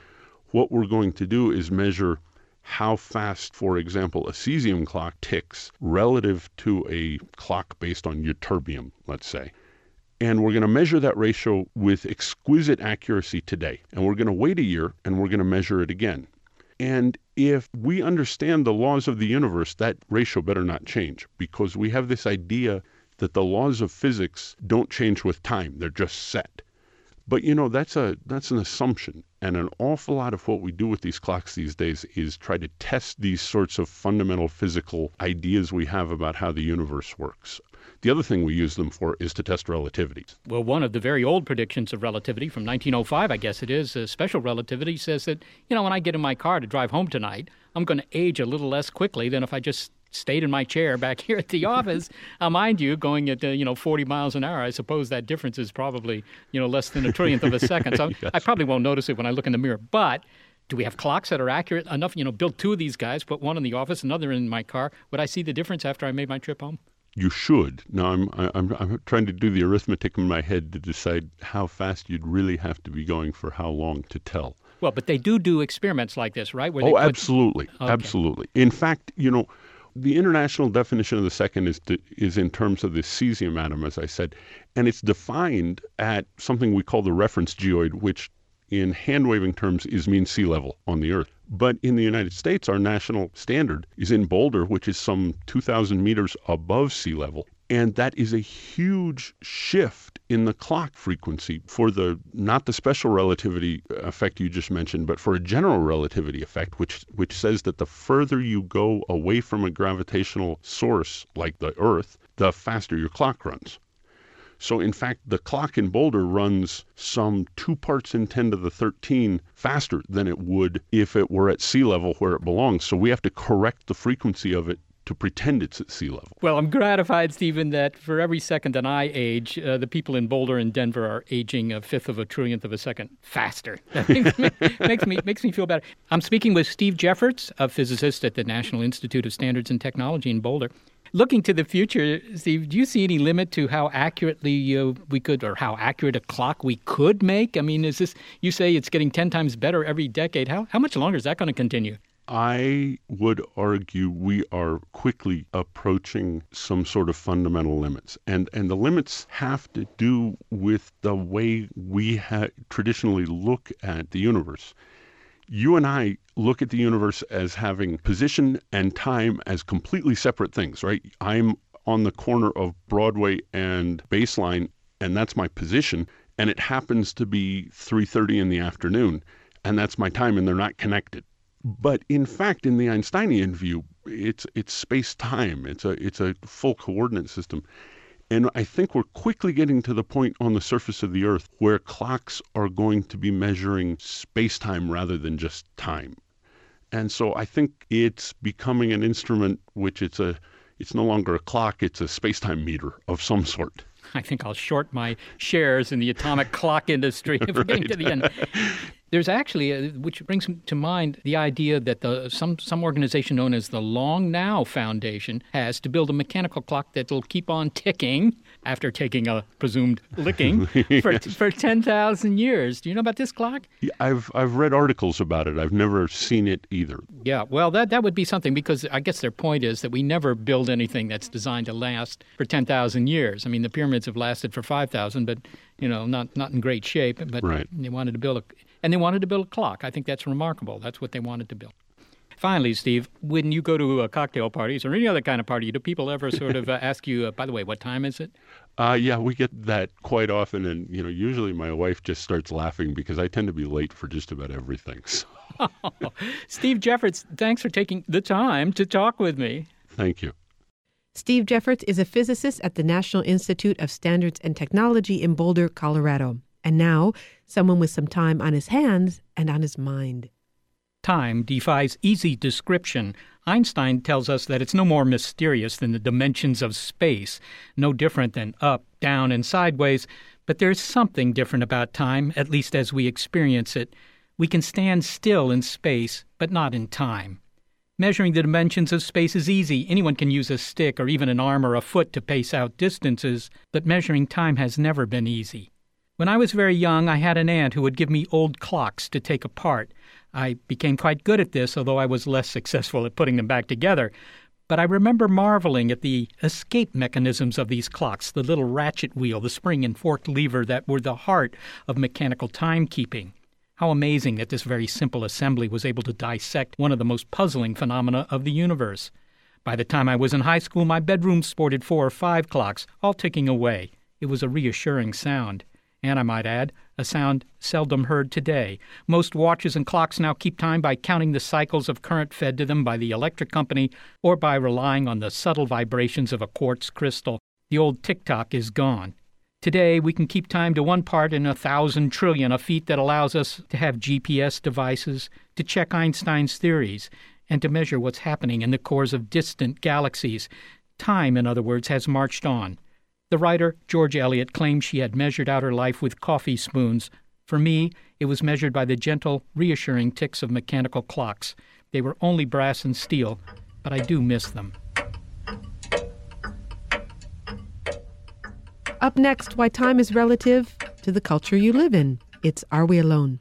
Speaker 10: what we're going to do is measure how fast, for example, a cesium clock ticks relative to a clock based on ytterbium, let's say. And we're going to measure that ratio with exquisite accuracy today. And we're going to wait a year and we're going to measure it again. And if we understand the laws of the universe, that ratio better not change because we have this idea that the laws of physics don't change with time, they're just set. But you know, that's a that's an assumption. And an awful lot of what we do with these clocks these days is try to test these sorts of fundamental physical ideas we have about how the universe works. The other thing we use them for is to test relativity.
Speaker 2: Well, one of the very old predictions of relativity from 1905, I guess it is, uh, special relativity says that, you know, when I get in my car to drive home tonight, I'm going to age a little less quickly than if I just stayed in my chair back here at the office. uh, mind you, going at uh, you know 40 miles an hour, I suppose that difference is probably you know less than a trillionth of a second. So yes. I probably won't notice it when I look in the mirror. But do we have clocks that are accurate enough? You know, build two of these guys, put one in the office, another in my car. Would I see the difference after I made my trip home?
Speaker 10: You should. Now I'm, I'm I'm trying to do the arithmetic in my head to decide how fast you'd really have to be going for how long to tell.
Speaker 2: Well, but they do do experiments like this, right?
Speaker 10: oh, put... absolutely, okay. absolutely. In fact, you know, the international definition of the second is to, is in terms of the cesium atom, as I said, and it's defined at something we call the reference geoid, which in hand waving terms is mean sea level on the Earth. But in the United States, our national standard is in Boulder, which is some 2,000 meters above sea level. And that is a huge shift in the clock frequency for the not the special relativity effect you just mentioned, but for a general relativity effect, which which says that the further you go away from a gravitational source like the Earth, the faster your clock runs. So, in fact, the clock in Boulder runs some two parts in 10 to the 13 faster than it would if it were at sea level where it belongs. So, we have to correct the frequency of it to pretend it's at sea level.
Speaker 2: Well, I'm gratified, Steven, that for every second that I age, uh, the people in Boulder and Denver are aging a fifth of a trillionth of a second faster. That makes me, makes me, makes me feel better. I'm speaking with Steve Jefferts, a physicist at the National Institute of Standards and Technology in Boulder. Looking to the future, Steve, do you see any limit to how accurately uh, we could, or how accurate a clock we could make? I mean, is this, you say it's getting 10 times better every decade. How, how much longer is that going to continue?
Speaker 10: I would argue we are quickly approaching some sort of fundamental limits. And, and the limits have to do with the way we ha- traditionally look at the universe. You and I look at the universe as having position and time as completely separate things, right? I'm on the corner of Broadway and Baseline, and that's my position, and it happens to be 3:30 in the afternoon, and that's my time, and they're not connected. But in fact, in the Einsteinian view, it's it's space time. It's a it's a full coordinate system. And I think we're quickly getting to the point on the surface of the Earth where clocks are going to be measuring space time rather than just time. And so I think it's becoming an instrument which it's a it's no longer a clock, it's a space time meter of some sort.
Speaker 2: I think I'll short my shares in the atomic clock industry if we're getting to the end. There's actually, a, which brings to mind the idea that the, some some organization known as the Long Now Foundation has to build a mechanical clock that will keep on ticking after taking a presumed licking for,
Speaker 10: Yes.
Speaker 2: for 10,000 years. Do you know about this clock?
Speaker 10: Yeah, I've I've read articles about it. I've never seen it either.
Speaker 2: Yeah, well, that, that would be something because I guess their point is that we never build anything that's designed to last for 10,000 years. I mean, the pyramids have lasted for 5,000, but, you know, not, not in great shape. But
Speaker 10: Right.
Speaker 2: they wanted to build a, and they wanted to build a clock. I think that's remarkable. That's what they wanted to build. Finally, Steve, when you go to uh, cocktail parties or any other kind of party, do people ever sort of uh, ask you, uh, by the way, what time is it?
Speaker 10: Uh, yeah, we get that quite often, and you know, usually my wife just starts laughing because I tend to be late for just about everything. So,
Speaker 2: Steve Jefferts, thanks for taking the time to talk with me.
Speaker 10: thank you.
Speaker 4: Steve Jefferts is a physicist at the National Institute of Standards and Technology in Boulder, Colorado. And now, someone with some time on his hands and on his mind.
Speaker 2: Time defies easy description. Einstein tells us that it's no more mysterious than the dimensions of space, no different than up, down, and sideways. But there's something different about time, at least as we experience it. We can stand still in space, but not in time. Measuring the dimensions of space is easy. Anyone can use a stick or even an arm or a foot to pace out distances, but measuring time has never been easy. When I was very young, I had an aunt who would give me old clocks to take apart. I became quite good at this, although I was less successful at putting them back together. But I remember marveling at the escape mechanisms of these clocks the little ratchet wheel, the spring and forked lever that were the heart of mechanical timekeeping. How amazing that this very simple assembly was able to dissect one of the most puzzling phenomena of the universe. By the time I was in high school, my bedroom sported four or five clocks, all ticking away. It was a reassuring sound. And I might add, a sound seldom heard today. Most watches and clocks now keep time by counting the cycles of current fed to them by the electric company or by relying on the subtle vibrations of a quartz crystal. The old tick tock is gone. Today, we can keep time to one part in a thousand trillion, a feat that allows us to have GPS devices, to check Einstein's theories, and to measure what's happening in the cores of distant galaxies. Time, in other words, has marched on. The writer, George Eliot, claimed she had measured out her life with coffee spoons. For me, it was measured by the gentle, reassuring ticks of mechanical clocks. They were only brass and steel, but I do miss them.
Speaker 4: Up next, why time is relative to the culture you live in. It's Are We Alone?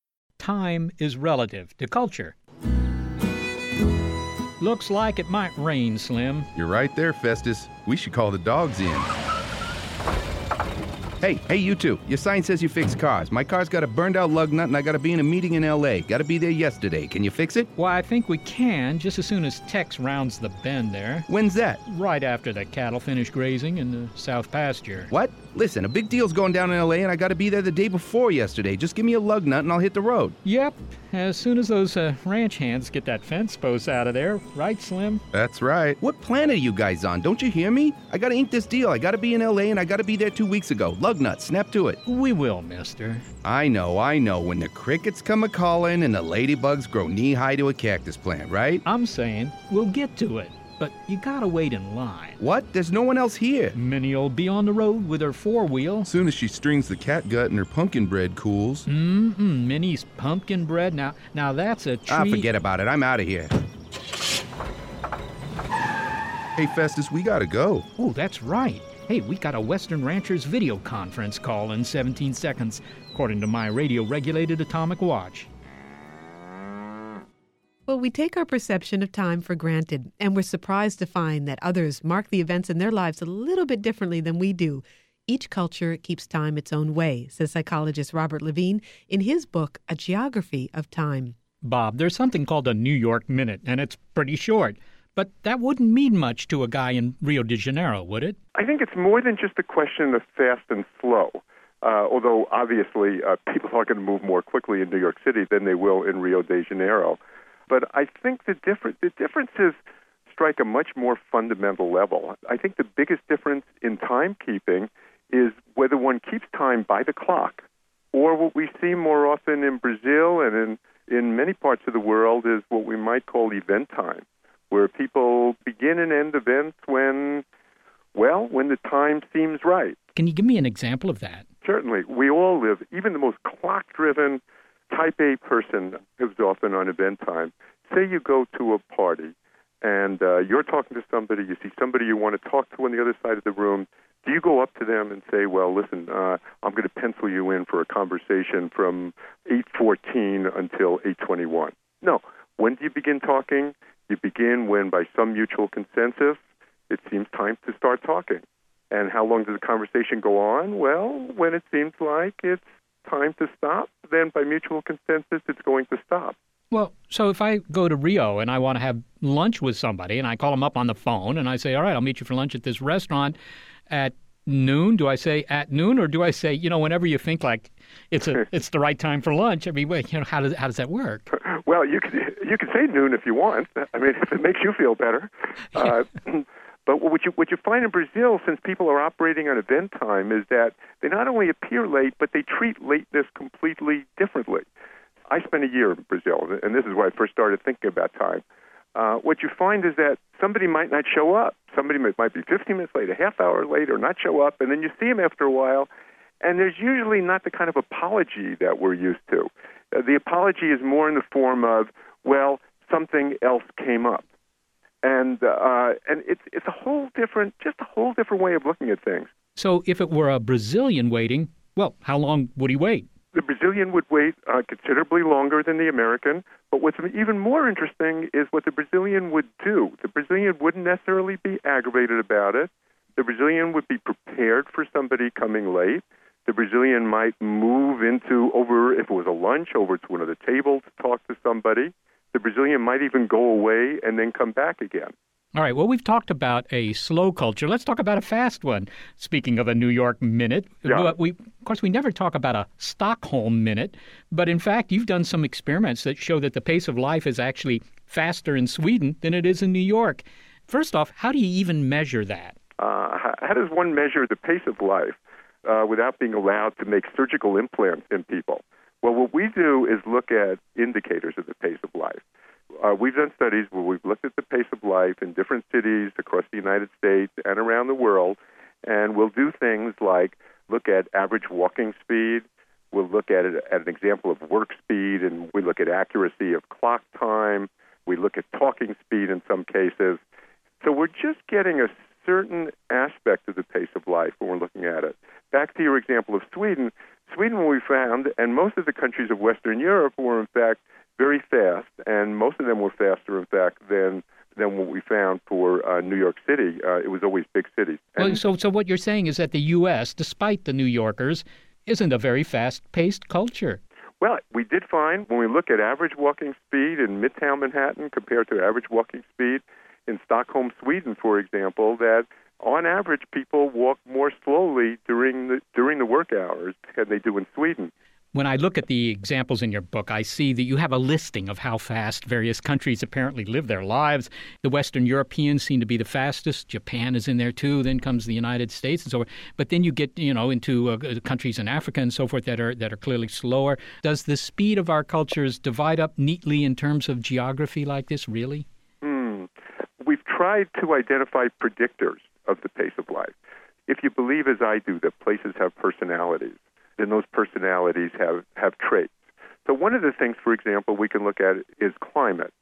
Speaker 2: Time is relative to culture. Looks like it might rain, Slim.
Speaker 5: You're right there, Festus. We should call the dogs in. Hey, hey, you two. Your sign says you fix cars. My car's got a burned out lug nut and I gotta be in a meeting in LA. Gotta be there yesterday. Can you fix it?
Speaker 2: Well, I think we can, just as soon as Tex rounds the bend there.
Speaker 5: When's that?
Speaker 2: Right after the cattle finish grazing in the south pasture.
Speaker 5: What? Listen, a big deal's going down in LA and I gotta be there the day before yesterday. Just give me a lug nut and I'll hit the road.
Speaker 2: Yep, as soon as those uh, ranch hands get that fence post out of there. Right, Slim?
Speaker 5: That's right. What planet are you guys on? Don't you hear me? I gotta ink this deal. I gotta be in LA and I gotta be there two weeks ago. Lug nut, snap to it.
Speaker 2: We will, mister.
Speaker 5: I know, I know. When the crickets come a calling and the ladybugs grow knee high to a cactus plant, right?
Speaker 2: I'm saying we'll get to it, but you gotta wait in line.
Speaker 5: What? There's no one else here.
Speaker 2: Minnie'll be on the road with her four wheel.
Speaker 5: Soon as she strings the catgut and her pumpkin bread cools.
Speaker 2: Mm-mm, Minnie's pumpkin bread. Now, now that's a treat.
Speaker 5: Ah, forget about it. I'm out of here. Hey, Festus, we gotta go.
Speaker 2: Oh, that's right. Hey, we got a Western Ranchers video conference call in 17 seconds, according to my radio regulated atomic watch.
Speaker 4: Well, we take our perception of time for granted, and we're surprised to find that others mark the events in their lives a little bit differently than we do. Each culture keeps time its own way, says psychologist Robert Levine in his book, A Geography of Time.
Speaker 2: Bob, there's something called a New York Minute, and it's pretty short. But that wouldn't mean much to a guy in Rio de Janeiro, would it?
Speaker 11: I think it's more than just a question of fast and slow. Uh, although obviously uh, people are going to move more quickly in New York City than they will in Rio de Janeiro. But I think the different the differences strike a much more fundamental level. I think the biggest difference in timekeeping is whether one keeps time by the clock, or what we see more often in Brazil and in in many parts of the world is what we might call event time where people begin and end events when, well, when the time seems right.
Speaker 2: Can you give me an example of that?
Speaker 11: Certainly. We all live, even the most clock driven type A person lives often on event time. Say you go to a party and uh, you're talking to somebody, you see somebody you want to talk to on the other side of the room. Do you go up to them and say, "Well, listen, uh, I'm going to pencil you in for a conversation from 8:14 until 8:21"? No. When do you begin talking? You begin when, by some mutual consensus, it seems time to start talking. And how long does the conversation go on? Well, when it seems like it's time to stop, then by mutual consensus, it's going to stop.
Speaker 2: Well, so if I go to Rio and I want to have lunch with somebody and I call them up on the phone and I say, all right, I'll meet you for lunch at this restaurant at noon? Do I say at noon or do I say, you know, whenever you think like it's a it's the right time for lunch? I mean, wait, you know, how does how does that work?
Speaker 11: Well, you could you can say noon if you want. I mean, if it makes you feel better. Uh, but what you what you find in Brazil, since people are operating on event time, is that they not only appear late, but they treat lateness completely differently. I spent a year in Brazil, and this is where I first started thinking about time. Uh, what you find is that somebody might not show up. Somebody might, might be 15 minutes late, a half hour late, or not show up, and then you see them after a while, and there's usually not the kind of apology that we're used to. Uh, the apology is more in the form of, well, something else came up, and uh, and it's it's a whole different, just a whole different way of looking at things.
Speaker 2: So if it were a Brazilian waiting, well, how long would he wait?
Speaker 11: Brazilian would wait uh, considerably longer than the American. But what's even more interesting is what the Brazilian would do. The Brazilian wouldn't necessarily be aggravated about it. The Brazilian would be prepared for somebody coming late. The Brazilian might move into over, if it was a lunch, over to another table to talk to somebody. The Brazilian might even go away and then come back again.
Speaker 2: All right. Well, we've talked about a slow culture. Let's talk about a fast one. Speaking of a New York minute,
Speaker 11: yeah.
Speaker 2: we of course we never talk about a Stockholm minute, but in fact, you've done some experiments that show that the pace of life is actually faster in Sweden than it is in New York. First off, how do you even measure that?
Speaker 11: Uh, how does one measure the pace of life uh, without being allowed to make surgical implants in people? Well, what we do is look at indicators of the pace of life uh, we've done studies where we've looked at the pace of life in different cities across the United States and around the world, and we'll do things like look at average walking speed. We'll look at it at an example of work speed, and we look at accuracy of clock time. We look at talking speed in some cases. So we're just getting a certain aspect of the pace of life when we're looking at it. Back to your example of Sweden. Sweden, we found, and most of the countries of Western Europe were in fact very fast, and most of them were faster, in fact, than than what we found for uh, New York City. Uh, it was always big cities.
Speaker 2: And well, so, so what you're saying is that the U.S., despite the New Yorkers, isn't a very fast-paced culture.
Speaker 11: Well, we did find when we look at average walking speed in Midtown Manhattan compared to average walking speed in Stockholm, Sweden, for example, that on average people walk more slowly during the during the work hours than they do in Sweden.
Speaker 2: When I look at the examples in your book, I see that you have a listing of how fast various countries apparently live their lives. The Western Europeans seem to be the fastest. Japan is in there too. Then comes the United States and so forth. But then you get, you know, into uh, countries in Africa and so forth that are that are clearly slower. Does the speed of our cultures divide up neatly in terms of geography like this? Really?
Speaker 11: Hmm. We've tried to identify predictors of the pace of life. If you believe, as I do, that places have personalities then those personalities have, have traits. So, one of the things, for example, we can look at is climate.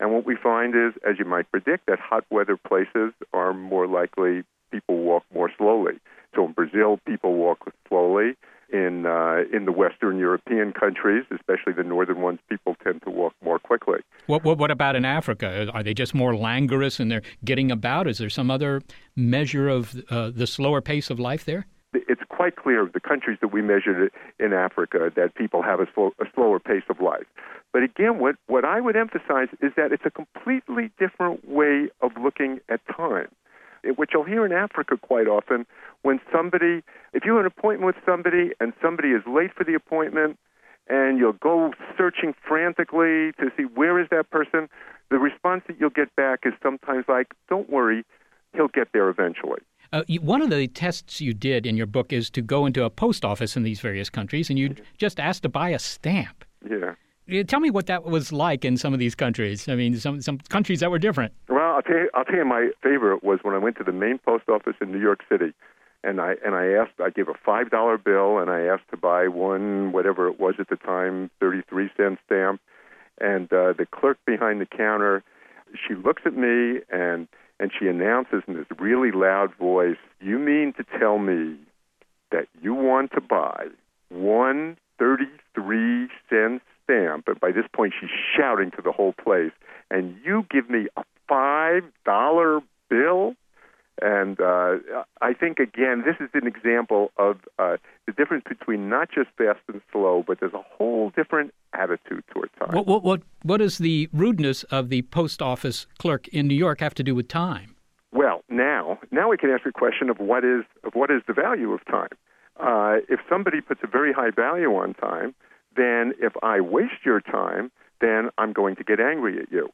Speaker 11: And what we find is, as you might predict, that hot weather places are more likely people walk more slowly. So, in Brazil, people walk slowly. In uh, in the Western European countries, especially the northern ones, people tend to walk more quickly.
Speaker 2: What, what, what about in Africa? Are they just more languorous and they're getting about? Is there some other measure of uh, the slower pace of life there?
Speaker 11: it's quite clear of the countries that we measured in Africa that people have a, slow, a slower pace of life. But again, what, what I would emphasize is that it's a completely different way of looking at time, which you'll hear in Africa quite often when somebody, if you have an appointment with somebody and somebody is late for the appointment, and you'll go searching frantically to see where is that person, the response that you'll get back is sometimes like, don't worry, he'll get there eventually.
Speaker 2: Uh, one of the tests you did in your book is to go into a post office in these various countries, and you just asked to buy a stamp.
Speaker 11: Yeah.
Speaker 2: Tell me what that was like in some of these countries. I mean, some some countries that were different.
Speaker 11: Well, I'll tell you, I'll tell you my favorite was when I went to the main post office in New York City, and I and I asked, I gave a five dollar bill, and I asked to buy one whatever it was at the time, thirty three cent stamp, and uh, the clerk behind the counter, she looks at me and and she announces in this really loud voice, You mean to tell me that you want to buy one 33 cent stamp? And by this point, she's shouting to the whole place, and you give me a $5 bill? And uh, I think, again, this is an example of uh, the difference between not just fast and slow, but there's a whole different attitude toward time.
Speaker 2: What, what, what, what does the rudeness of the post office clerk in New York have to do with time?
Speaker 11: Well, now, now we can ask the question of what is, of what is the value of time. Uh, if somebody puts a very high value on time, then if I waste your time, then I'm going to get angry at you.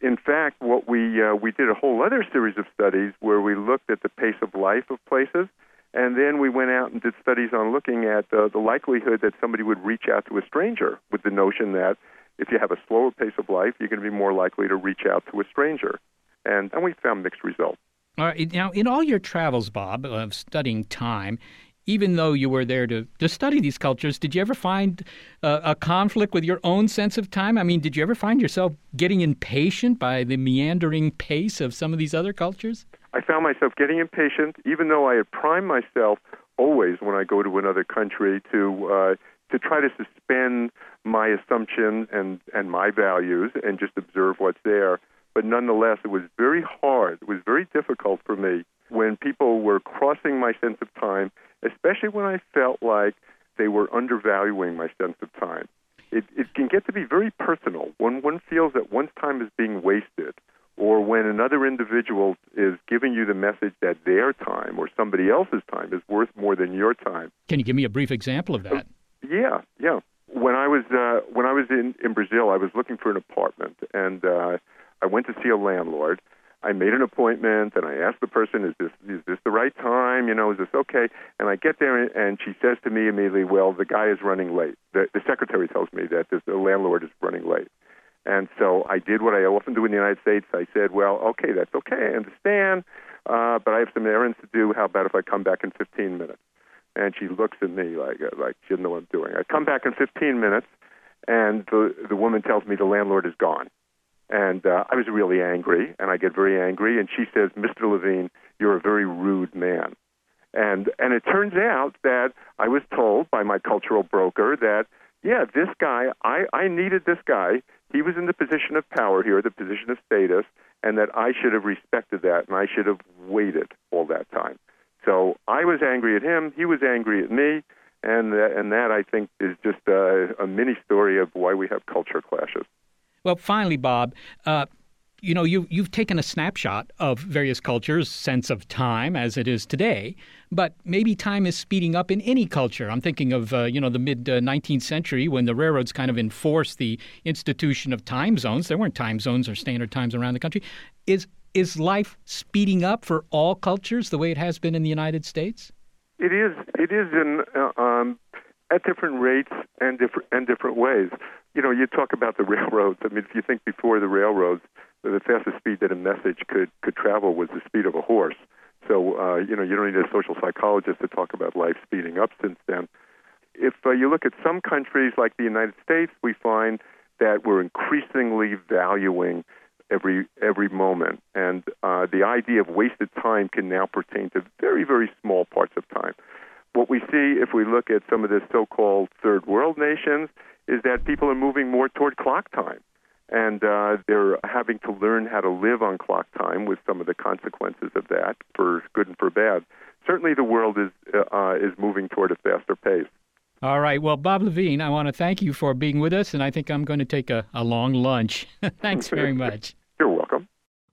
Speaker 11: In fact, what we uh, we did a whole other series of studies where we looked at the pace of life of places, and then we went out and did studies on looking at uh, the likelihood that somebody would reach out to a stranger with the notion that if you have a slower pace of life, you're going to be more likely to reach out to a stranger, and and we found mixed results.
Speaker 2: All right. Now, in all your travels, Bob, of studying time, even though you were there to, to study these cultures, did you ever find uh, a conflict with your own sense of time? I mean, did you ever find yourself getting impatient by the meandering pace of some of these other cultures?
Speaker 11: I found myself getting impatient, even though I had primed myself always when I go to another country to uh, to try to suspend my assumption and and my values and just observe what's there. But nonetheless, it was very hard. It was very difficult for me when people were crossing my sense of time especially when I felt like they were undervaluing my sense of time. It, it can get to be very personal when one feels that one's time is being wasted, or when another individual is giving you the message that their time or somebody else's time is worth more than your time.
Speaker 2: Can you give me a brief example of that? Uh,
Speaker 11: yeah, yeah. When I was uh, when I was in in Brazil, I was looking for an apartment, and uh, I went to see a landlord I made an appointment and I asked the person, "Is this is this the right time? You know, is this okay?" And I get there and she says to me immediately, "Well, the guy is running late." The, the secretary tells me that the landlord is running late. And so I did what I often do in the United States. I said, "Well, okay, that's okay. I understand, uh, but I have some errands to do. How about if I come back in 15 minutes?" And she looks at me like uh, like she didn't know what I'm doing. I come back in 15 minutes, and the the woman tells me the landlord is gone. And uh, I was really angry, and I get very angry. And she says, "Mr. Levine, you're a very rude man." And and it turns out that I was told by my cultural broker that yeah, this guy, I, I needed this guy. He was in the position of power here, the position of status, and that I should have respected that and I should have waited all that time. So I was angry at him. He was angry at me. And, that, and that, I think, is just a, a mini story of why we have culture clashes.
Speaker 2: Well, finally, Bob, uh, you know, you, you've taken a snapshot of various cultures' sense of time as it is today, but maybe time is speeding up in any culture. I'm thinking of, uh, you know, the mid 19th century when the railroads kind of enforced the institution of time zones. There weren't time zones or standard times around the country. Is, is life speeding up for all cultures the way it has been in the United States?
Speaker 11: It is. It is in uh, um, at different rates and different and different ways. You know, you talk about the railroads. I mean, if you think before the railroads, the fastest speed that a message could could travel was the speed of a horse. So uh, you know, you don't need a social psychologist to talk about life speeding up since then. If uh, you look at some countries like the United States, we find that we're increasingly valuing every every moment, and uh, the idea of wasted time can now pertain to very very small parts of time. What we see if we look at some of the so-called third world nations is that people are moving more toward clock time, and uh, they're having to learn how to live on clock time with some of the consequences of that, for good and for bad. Certainly, the world is uh, is moving toward a faster pace.
Speaker 2: All right. Well, Bob Levine, I want to thank you for being with us, and I think I'm going to take a, a long lunch. Thanks very much.
Speaker 11: You're welcome.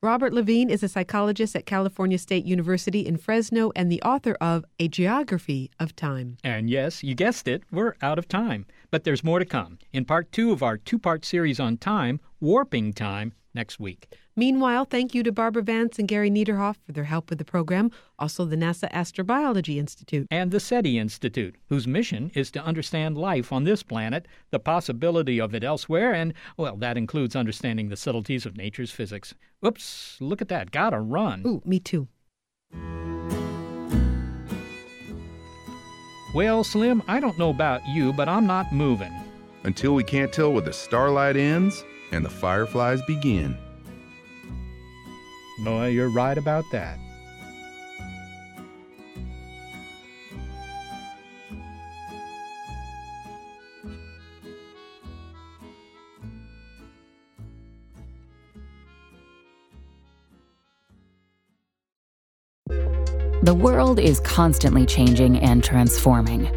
Speaker 4: Robert Levine is a psychologist at California State University in Fresno and the author of A Geography of Time.
Speaker 2: And yes, you guessed it, we're out of time. But there's more to come in part two of our two part series on time, Warping Time, next week.
Speaker 4: Meanwhile, thank you to Barbara Vance and Gary Niederhoff for their help with the program, also the NASA Astrobiology Institute.
Speaker 2: And the SETI Institute, whose mission is to understand life on this planet, the possibility of it elsewhere, and, well, that includes understanding the subtleties of nature's physics. Oops, look at that. Gotta run.
Speaker 4: Ooh, me too.
Speaker 2: Well, Slim, I don't know about you, but I'm not moving.
Speaker 5: Until we can't tell where the starlight ends and the fireflies begin.
Speaker 2: Boy, you're right about that.
Speaker 12: The world is constantly changing and transforming.